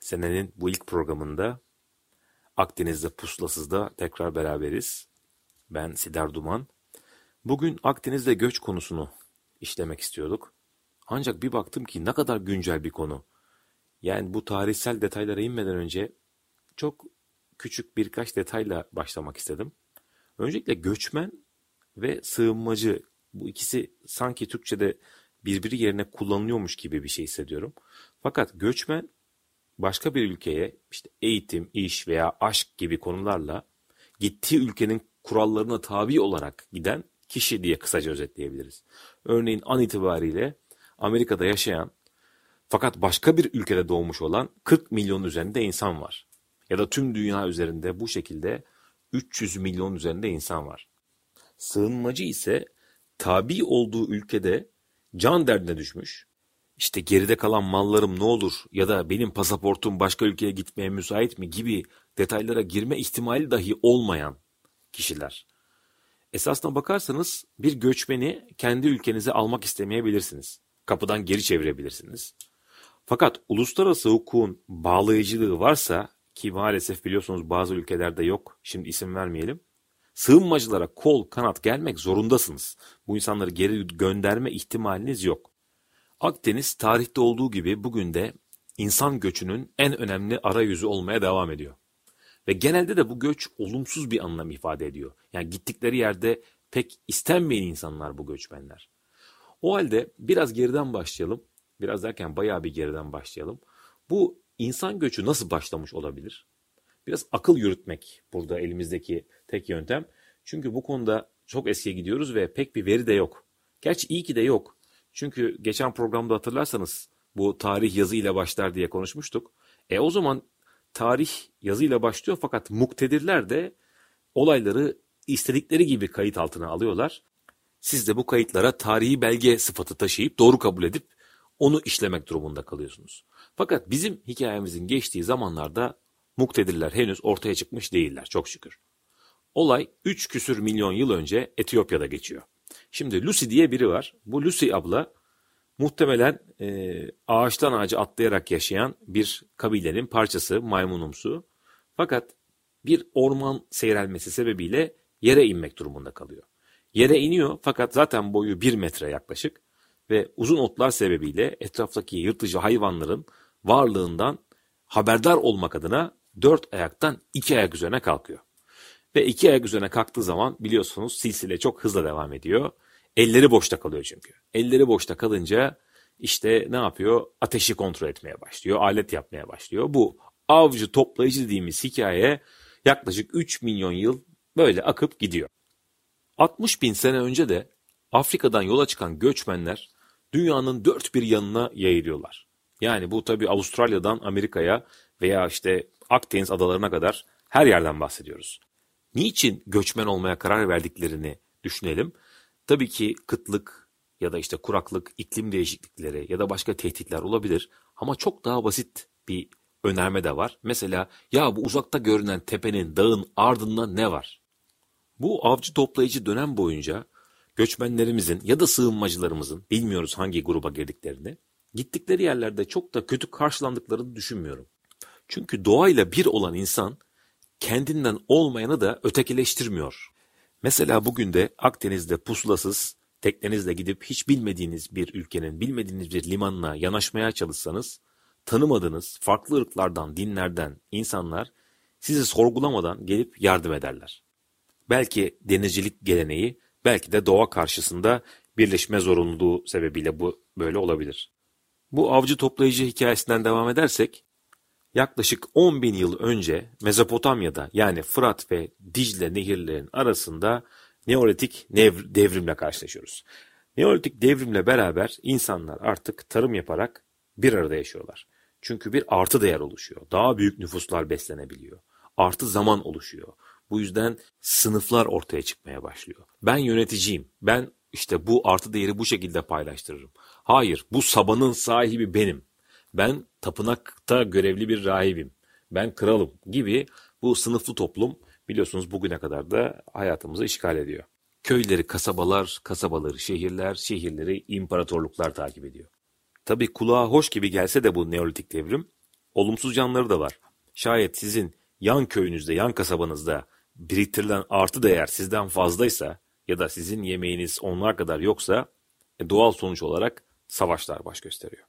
Senenin bu ilk programında Akdeniz'de Pusulasız'da tekrar beraberiz. Ben Sidar Duman. Bugün Akdeniz'de göç konusunu işlemek istiyorduk. Ancak bir baktım ki ne kadar güncel bir konu. Yani bu tarihsel detaylara inmeden önce çok küçük birkaç detayla başlamak istedim. Öncelikle göçmen ve sığınmacı bu ikisi sanki Türkçe'de birbiri yerine kullanılıyormuş gibi bir şey hissediyorum. Fakat göçmen başka bir ülkeye işte eğitim, iş veya aşk gibi konularla gittiği ülkenin kurallarına tabi olarak giden kişi diye kısaca özetleyebiliriz. Örneğin an itibariyle Amerika'da yaşayan fakat başka bir ülkede doğmuş olan 40 milyon üzerinde insan var. Ya da tüm dünya üzerinde bu şekilde 300 milyon üzerinde insan var. Sığınmacı ise tabi olduğu ülkede can derdine düşmüş. İşte geride kalan mallarım ne olur ya da benim pasaportum başka ülkeye gitmeye müsait mi gibi detaylara girme ihtimali dahi olmayan kişiler. Esasına bakarsanız bir göçmeni kendi ülkenize almak istemeyebilirsiniz. Kapıdan geri çevirebilirsiniz. Fakat uluslararası hukukun bağlayıcılığı varsa ki maalesef biliyorsunuz bazı ülkelerde yok. Şimdi isim vermeyelim. Sığınmacılara kol kanat gelmek zorundasınız. Bu insanları geri gönderme ihtimaliniz yok. Akdeniz tarihte olduğu gibi bugün de insan göçünün en önemli arayüzü olmaya devam ediyor. Ve genelde de bu göç olumsuz bir anlam ifade ediyor. Yani gittikleri yerde pek istenmeyen insanlar bu göçmenler. O halde biraz geriden başlayalım. Biraz derken bayağı bir geriden başlayalım. Bu insan göçü nasıl başlamış olabilir? Biraz akıl yürütmek burada elimizdeki tek yöntem. Çünkü bu konuda çok eskiye gidiyoruz ve pek bir veri de yok. Gerçi iyi ki de yok. Çünkü geçen programda hatırlarsanız bu tarih yazıyla başlar diye konuşmuştuk. E o zaman tarih yazıyla başlıyor fakat muktedirler de olayları istedikleri gibi kayıt altına alıyorlar. Siz de bu kayıtlara tarihi belge sıfatı taşıyıp doğru kabul edip onu işlemek durumunda kalıyorsunuz. Fakat bizim hikayemizin geçtiği zamanlarda muktedirler henüz ortaya çıkmış değiller çok şükür. Olay 3 küsür milyon yıl önce Etiyopya'da geçiyor. Şimdi Lucy diye biri var. Bu Lucy abla muhtemelen e, ağaçtan ağaca atlayarak yaşayan bir kabilenin parçası maymunumsu. Fakat bir orman seyrelmesi sebebiyle yere inmek durumunda kalıyor. Yere iniyor fakat zaten boyu bir metre yaklaşık ve uzun otlar sebebiyle etraftaki yırtıcı hayvanların varlığından haberdar olmak adına dört ayaktan iki ayak üzerine kalkıyor. Ve iki ayak üzerine kalktığı zaman biliyorsunuz silsile çok hızla devam ediyor. Elleri boşta kalıyor çünkü. Elleri boşta kalınca işte ne yapıyor? Ateşi kontrol etmeye başlıyor. Alet yapmaya başlıyor. Bu avcı toplayıcı dediğimiz hikaye yaklaşık 3 milyon yıl böyle akıp gidiyor. 60 bin sene önce de Afrika'dan yola çıkan göçmenler dünyanın dört bir yanına yayılıyorlar. Yani bu tabi Avustralya'dan Amerika'ya veya işte Akdeniz adalarına kadar her yerden bahsediyoruz. Niçin göçmen olmaya karar verdiklerini düşünelim. Tabii ki kıtlık ya da işte kuraklık, iklim değişiklikleri ya da başka tehditler olabilir ama çok daha basit bir önerme de var. Mesela ya bu uzakta görünen tepenin, dağın ardında ne var? Bu avcı toplayıcı dönem boyunca göçmenlerimizin ya da sığınmacılarımızın bilmiyoruz hangi gruba girdiklerini gittikleri yerlerde çok da kötü karşılandıklarını düşünmüyorum. Çünkü doğayla bir olan insan kendinden olmayanı da ötekileştirmiyor. Mesela bugün de Akdeniz'de pusulasız, teknenizle gidip hiç bilmediğiniz bir ülkenin, bilmediğiniz bir limanına yanaşmaya çalışsanız, tanımadığınız farklı ırklardan, dinlerden insanlar sizi sorgulamadan gelip yardım ederler. Belki denizcilik geleneği, belki de doğa karşısında birleşme zorunluluğu sebebiyle bu böyle olabilir. Bu avcı toplayıcı hikayesinden devam edersek, yaklaşık 10 bin yıl önce Mezopotamya'da yani Fırat ve Dicle nehirlerinin arasında Neolitik devrimle karşılaşıyoruz. Neolitik devrimle beraber insanlar artık tarım yaparak bir arada yaşıyorlar. Çünkü bir artı değer oluşuyor. Daha büyük nüfuslar beslenebiliyor. Artı zaman oluşuyor. Bu yüzden sınıflar ortaya çıkmaya başlıyor. Ben yöneticiyim. Ben işte bu artı değeri bu şekilde paylaştırırım. Hayır, bu sabanın sahibi benim. Ben tapınakta görevli bir rahibim. Ben kralım gibi bu sınıflı toplum biliyorsunuz bugüne kadar da hayatımızı işgal ediyor. Köyleri kasabalar, kasabaları şehirler, şehirleri imparatorluklar takip ediyor. Tabi kulağa hoş gibi gelse de bu neolitik devrim, olumsuz yanları da var. Şayet sizin yan köyünüzde, yan kasabanızda biriktirilen artı değer sizden fazlaysa ya da sizin yemeğiniz onlar kadar yoksa e, doğal sonuç olarak savaşlar baş gösteriyor.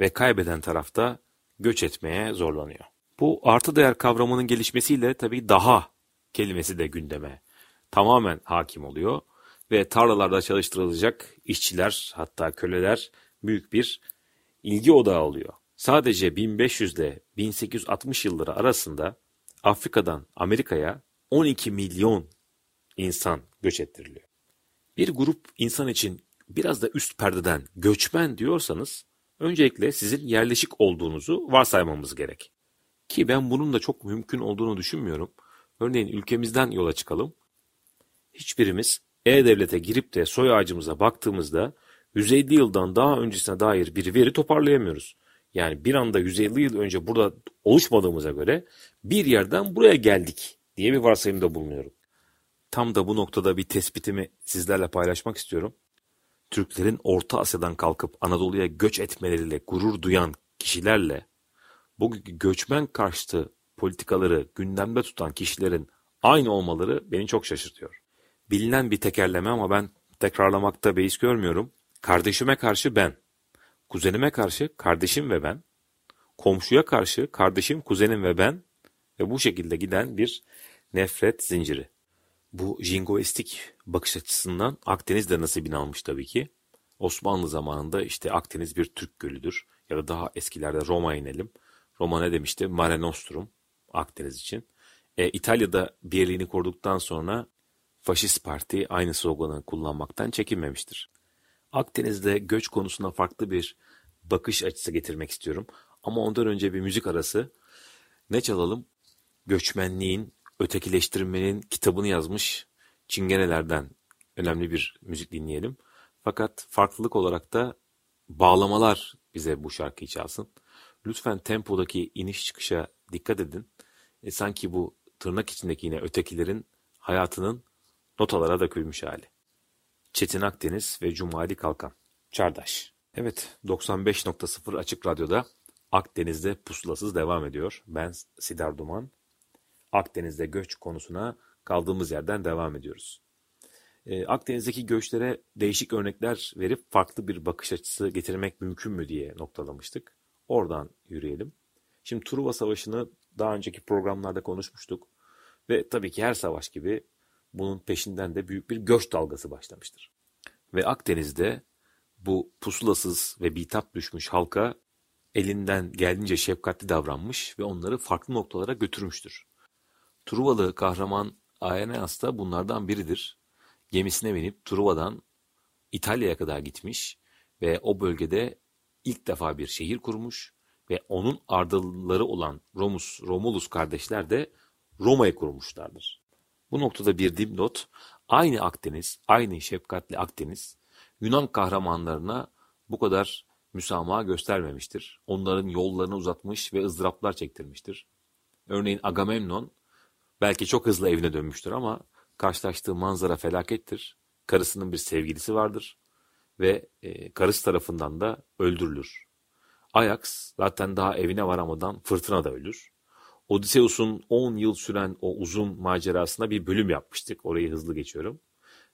Ve kaybeden tarafta göç etmeye zorlanıyor. Bu artı değer kavramının gelişmesiyle tabii daha kelimesi de gündeme tamamen hakim oluyor ve tarlalarda çalıştırılacak işçiler hatta köleler büyük bir ilgi odağı oluyor. Sadece 1500 ile 1860 yılları arasında Afrika'dan Amerika'ya 12 milyon insan göç ettiriliyor. Bir grup insan için biraz da üst perdeden göçmen diyorsanız öncelikle sizin yerleşik olduğunuzu varsaymamız gerek. Ki ben bunun da çok mümkün olduğunu düşünmüyorum. Örneğin ülkemizden yola çıkalım. Hiçbirimiz E-Devlet'e girip de soy ağacımıza baktığımızda 150 yıldan daha öncesine dair bir veri toparlayamıyoruz. Yani bir anda 150 yıl önce burada oluşmadığımıza göre bir yerden buraya geldik diye bir varsayımda bulunuyorum. Tam da bu noktada bir tespitimi sizlerle paylaşmak istiyorum. Türklerin Orta Asya'dan kalkıp Anadolu'ya göç etmeleriyle gurur duyan kişilerle bugünkü göçmen karşıtı politikaları gündemde tutan kişilerin aynı olmaları beni çok şaşırtıyor. Bilinen bir tekerleme ama ben tekrarlamakta beis görmüyorum. Kardeşime karşı ben, kuzenime karşı kardeşim ve ben, komşuya karşı kardeşim, kuzenim ve ben ve bu şekilde giden bir nefret zinciri. Bu jingoistik bakış açısından Akdeniz de nasibini almış tabii ki. Osmanlı zamanında işte Akdeniz bir Türk gölüdür ya da daha eskilerde Roma inelim. Roma ne demişti? Mare Nostrum Akdeniz için. E, İtalya'da birliğini kurduktan sonra Faşist Parti aynı sloganı kullanmaktan çekinmemiştir. Akdeniz'de göç konusuna farklı bir bakış açısı getirmek istiyorum. Ama ondan önce bir müzik arası. Ne çalalım? Göçmenliğin, ötekileştirmenin kitabını yazmış Çingenelerden önemli bir müzik dinleyelim. Fakat farklılık olarak da bağlamalar bize bu şarkıyı çalsın. Lütfen tempodaki iniş çıkışa dikkat edin. E, sanki bu tırnak içindeki yine ötekilerin hayatının notalara dökülmüş hali. Çetin Akdeniz ve Cumali Kalkan. Çardaş. Evet 95.0 Açık Radyo'da Akdeniz'de pusulasız devam ediyor. Ben Sidar Duman. Akdeniz'de göç konusuna kaldığımız yerden devam ediyoruz. Ee, Akdeniz'deki göçlere değişik örnekler verip farklı bir bakış açısı getirmek mümkün mü diye noktalamıştık. Oradan yürüyelim. Şimdi Truva Savaşı'nı daha önceki programlarda konuşmuştuk. Ve tabii ki her savaş gibi bunun peşinden de büyük bir göç dalgası başlamıştır. Ve Akdeniz'de bu pusulasız ve bitap düşmüş halka elinden geldiğince şefkatli davranmış ve onları farklı noktalara götürmüştür. Truvalı kahraman Aeneas da bunlardan biridir. Gemisine binip Truva'dan İtalya'ya kadar gitmiş ve o bölgede ilk defa bir şehir kurmuş ve onun ardılları olan Romus, Romulus kardeşler de Roma'yı kurmuşlardır. Bu noktada bir dipnot, aynı Akdeniz, aynı şefkatli Akdeniz, Yunan kahramanlarına bu kadar müsamaha göstermemiştir. Onların yollarını uzatmış ve ızdıraplar çektirmiştir. Örneğin Agamemnon belki çok hızlı evine dönmüştür ama karşılaştığı manzara felakettir. Karısının bir sevgilisi vardır ve e, karısı tarafından da öldürülür. Ajax zaten daha evine varamadan fırtınada ölür. Odysseus'un 10 yıl süren o uzun macerasına bir bölüm yapmıştık. Orayı hızlı geçiyorum.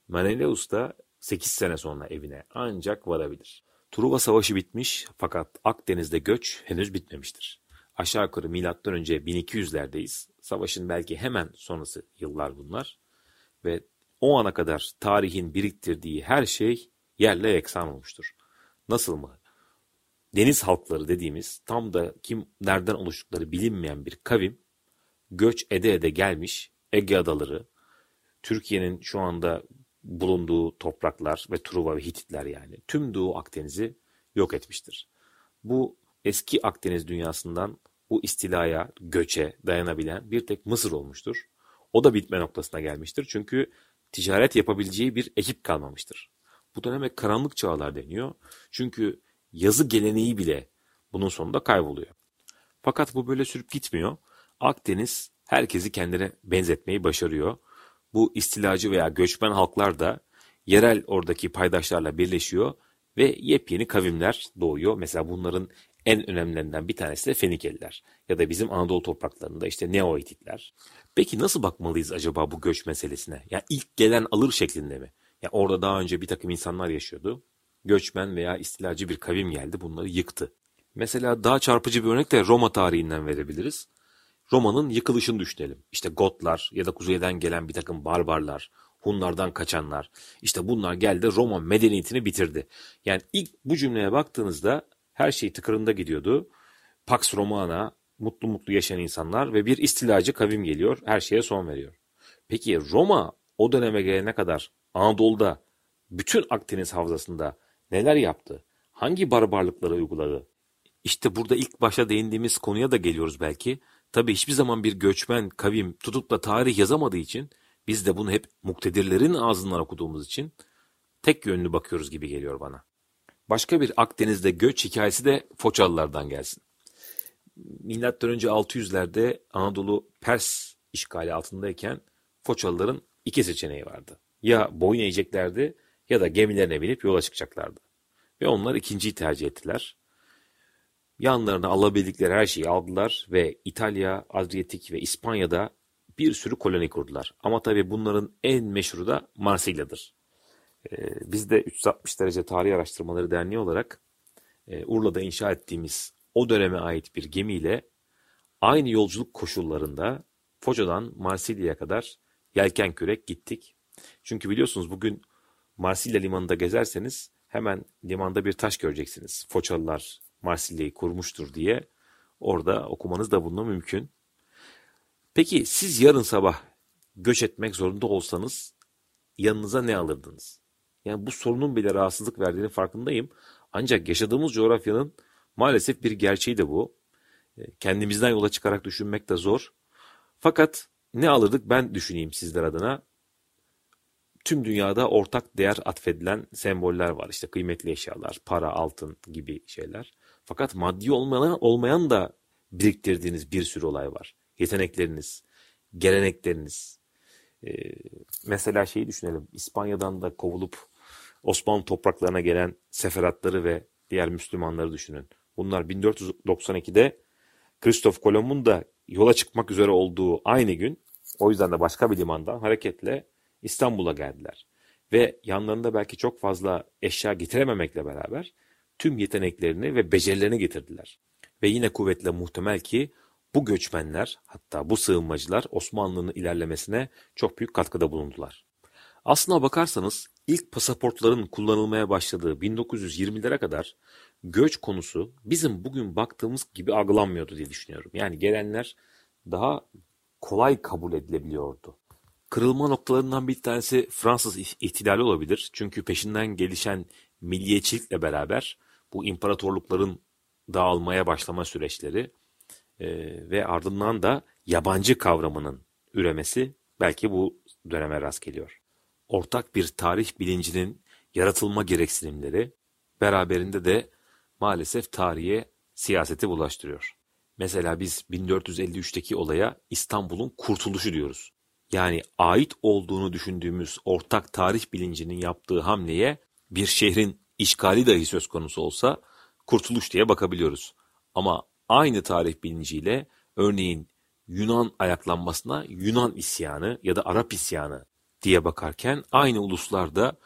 Menelaus da 8 sene sonra evine ancak varabilir. Truva Savaşı bitmiş fakat Akdeniz'de göç henüz bitmemiştir. Aşağı yukarı milattan önce 1200'lerdeyiz. Savaşın belki hemen sonrası yıllar bunlar. Ve o ana kadar tarihin biriktirdiği her şey yerle yeksan olmuştur. Nasıl mı? Deniz halkları dediğimiz tam da kim nereden oluştukları bilinmeyen bir kavim göç ede ede gelmiş Ege adaları, Türkiye'nin şu anda bulunduğu topraklar ve Truva ve Hititler yani tüm Doğu Akdeniz'i yok etmiştir. Bu eski Akdeniz dünyasından bu istilaya, göçe dayanabilen bir tek Mısır olmuştur. O da bitme noktasına gelmiştir. Çünkü ticaret yapabileceği bir ekip kalmamıştır. Bu döneme karanlık çağlar deniyor. Çünkü yazı geleneği bile bunun sonunda kayboluyor. Fakat bu böyle sürüp gitmiyor. Akdeniz herkesi kendine benzetmeyi başarıyor. Bu istilacı veya göçmen halklar da yerel oradaki paydaşlarla birleşiyor ve yepyeni kavimler doğuyor. Mesela bunların en önemlilerinden bir tanesi de Fenikeliler ya da bizim Anadolu topraklarında işte Neohititler. Peki nasıl bakmalıyız acaba bu göç meselesine? Ya yani ilk gelen alır şeklinde mi? Ya yani orada daha önce bir takım insanlar yaşıyordu. Göçmen veya istilacı bir kavim geldi bunları yıktı. Mesela daha çarpıcı bir örnek de Roma tarihinden verebiliriz. Roma'nın yıkılışını düşünelim. İşte Gotlar ya da kuzeyden gelen bir takım barbarlar, Hunlardan kaçanlar. İşte bunlar geldi Roma medeniyetini bitirdi. Yani ilk bu cümleye baktığınızda her şey tıkırında gidiyordu. Pax Romana, mutlu mutlu yaşayan insanlar ve bir istilacı kavim geliyor, her şeye son veriyor. Peki Roma o döneme gelene kadar Anadolu'da, bütün Akdeniz havzasında neler yaptı? Hangi barbarlıkları uyguladı? İşte burada ilk başta değindiğimiz konuya da geliyoruz belki. Tabi hiçbir zaman bir göçmen kavim tutup da tarih yazamadığı için biz de bunu hep muktedirlerin ağzından okuduğumuz için tek yönlü bakıyoruz gibi geliyor bana. Başka bir Akdeniz'de göç hikayesi de Foçalılardan gelsin. Milattan önce 600'lerde Anadolu Pers işgali altındayken Foçalıların iki seçeneği vardı. Ya boyun eğeceklerdi ya da gemilerine binip yola çıkacaklardı. Ve onlar ikinciyi tercih ettiler. Yanlarına alabildikleri her şeyi aldılar ve İtalya, Adriyatik ve İspanya'da bir sürü koloni kurdular. Ama tabii bunların en meşhuru da Marsilya'dır. Ee, biz de 360 derece tarih araştırmaları derneği olarak e, Urla'da inşa ettiğimiz o döneme ait bir gemiyle aynı yolculuk koşullarında Foça'dan Marsilya'ya kadar yelken kürek gittik. Çünkü biliyorsunuz bugün Marsilya limanında gezerseniz hemen limanda bir taş göreceksiniz. Foçalılar Marsilya'yı kurmuştur diye orada okumanız da bununla mümkün. Peki siz yarın sabah göç etmek zorunda olsanız yanınıza ne alırdınız? Yani bu sorunun bile rahatsızlık verdiğini farkındayım. Ancak yaşadığımız coğrafyanın maalesef bir gerçeği de bu. E, kendimizden yola çıkarak düşünmek de zor. Fakat ne alırdık ben düşüneyim sizler adına. Tüm dünyada ortak değer atfedilen semboller var. İşte kıymetli eşyalar, para, altın gibi şeyler. Fakat maddi olmayan, olmayan da biriktirdiğiniz bir sürü olay var yetenekleriniz, gelenekleriniz. Ee, mesela şeyi düşünelim. İspanya'dan da kovulup Osmanlı topraklarına gelen seferatları ve diğer Müslümanları düşünün. Bunlar 1492'de Kristof Kolomb'un da yola çıkmak üzere olduğu aynı gün o yüzden de başka bir limandan hareketle İstanbul'a geldiler. Ve yanlarında belki çok fazla eşya getirememekle beraber tüm yeteneklerini ve becerilerini getirdiler. Ve yine kuvvetle muhtemel ki bu göçmenler hatta bu sığınmacılar Osmanlı'nın ilerlemesine çok büyük katkıda bulundular. Aslına bakarsanız ilk pasaportların kullanılmaya başladığı 1920'lere kadar göç konusu bizim bugün baktığımız gibi algılanmıyordu diye düşünüyorum. Yani gelenler daha kolay kabul edilebiliyordu. Kırılma noktalarından bir tanesi Fransız ihtilali olabilir. Çünkü peşinden gelişen milliyetçilikle beraber bu imparatorlukların dağılmaya başlama süreçleri e, ve ardından da yabancı kavramının üremesi belki bu döneme rast geliyor. Ortak bir tarih bilincinin yaratılma gereksinimleri beraberinde de maalesef tarihe siyaseti bulaştırıyor. Mesela biz 1453'teki olaya İstanbul'un kurtuluşu diyoruz. Yani ait olduğunu düşündüğümüz ortak tarih bilincinin yaptığı hamleye bir şehrin işgali dahi söz konusu olsa kurtuluş diye bakabiliyoruz. Ama aynı tarih bilinciyle örneğin Yunan ayaklanmasına Yunan isyanı ya da Arap isyanı diye bakarken aynı uluslar da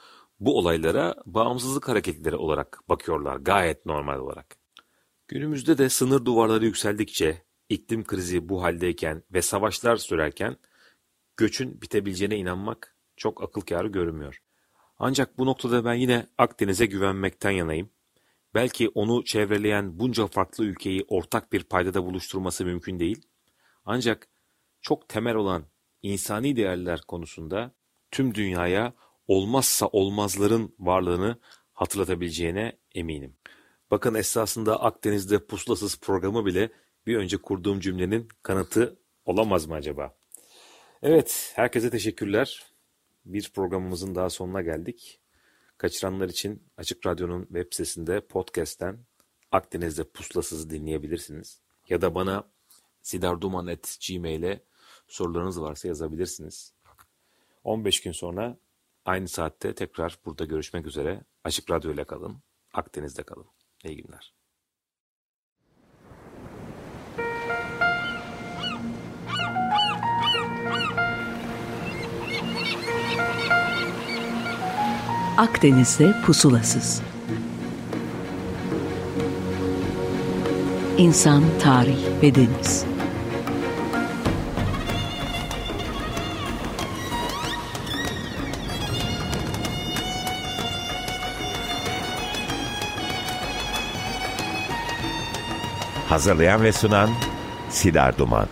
bu olaylara bağımsızlık hareketleri olarak bakıyorlar gayet normal olarak. Günümüzde de sınır duvarları yükseldikçe, iklim krizi bu haldeyken ve savaşlar sürerken göçün bitebileceğine inanmak çok akıl kârı görünmüyor. Ancak bu noktada ben yine Akdeniz'e güvenmekten yanayım. Belki onu çevreleyen bunca farklı ülkeyi ortak bir paydada buluşturması mümkün değil. Ancak çok temel olan insani değerler konusunda tüm dünyaya olmazsa olmazların varlığını hatırlatabileceğine eminim. Bakın esasında Akdeniz'de pusulasız programı bile bir önce kurduğum cümlenin kanıtı olamaz mı acaba? Evet, herkese teşekkürler. Bir programımızın daha sonuna geldik. Kaçıranlar için Açık Radyo'nun web sitesinde podcast'ten Akdeniz'de pusulasız dinleyebilirsiniz. Ya da bana sidarduman.gmail'e sorularınız varsa yazabilirsiniz. 15 gün sonra aynı saatte tekrar burada görüşmek üzere. Açık Radyo ile kalın, Akdeniz'de kalın. İyi günler. Akdeniz'de pusulasız. İnsan, tarih ve deniz. Hazırlayan ve sunan Sidar Duman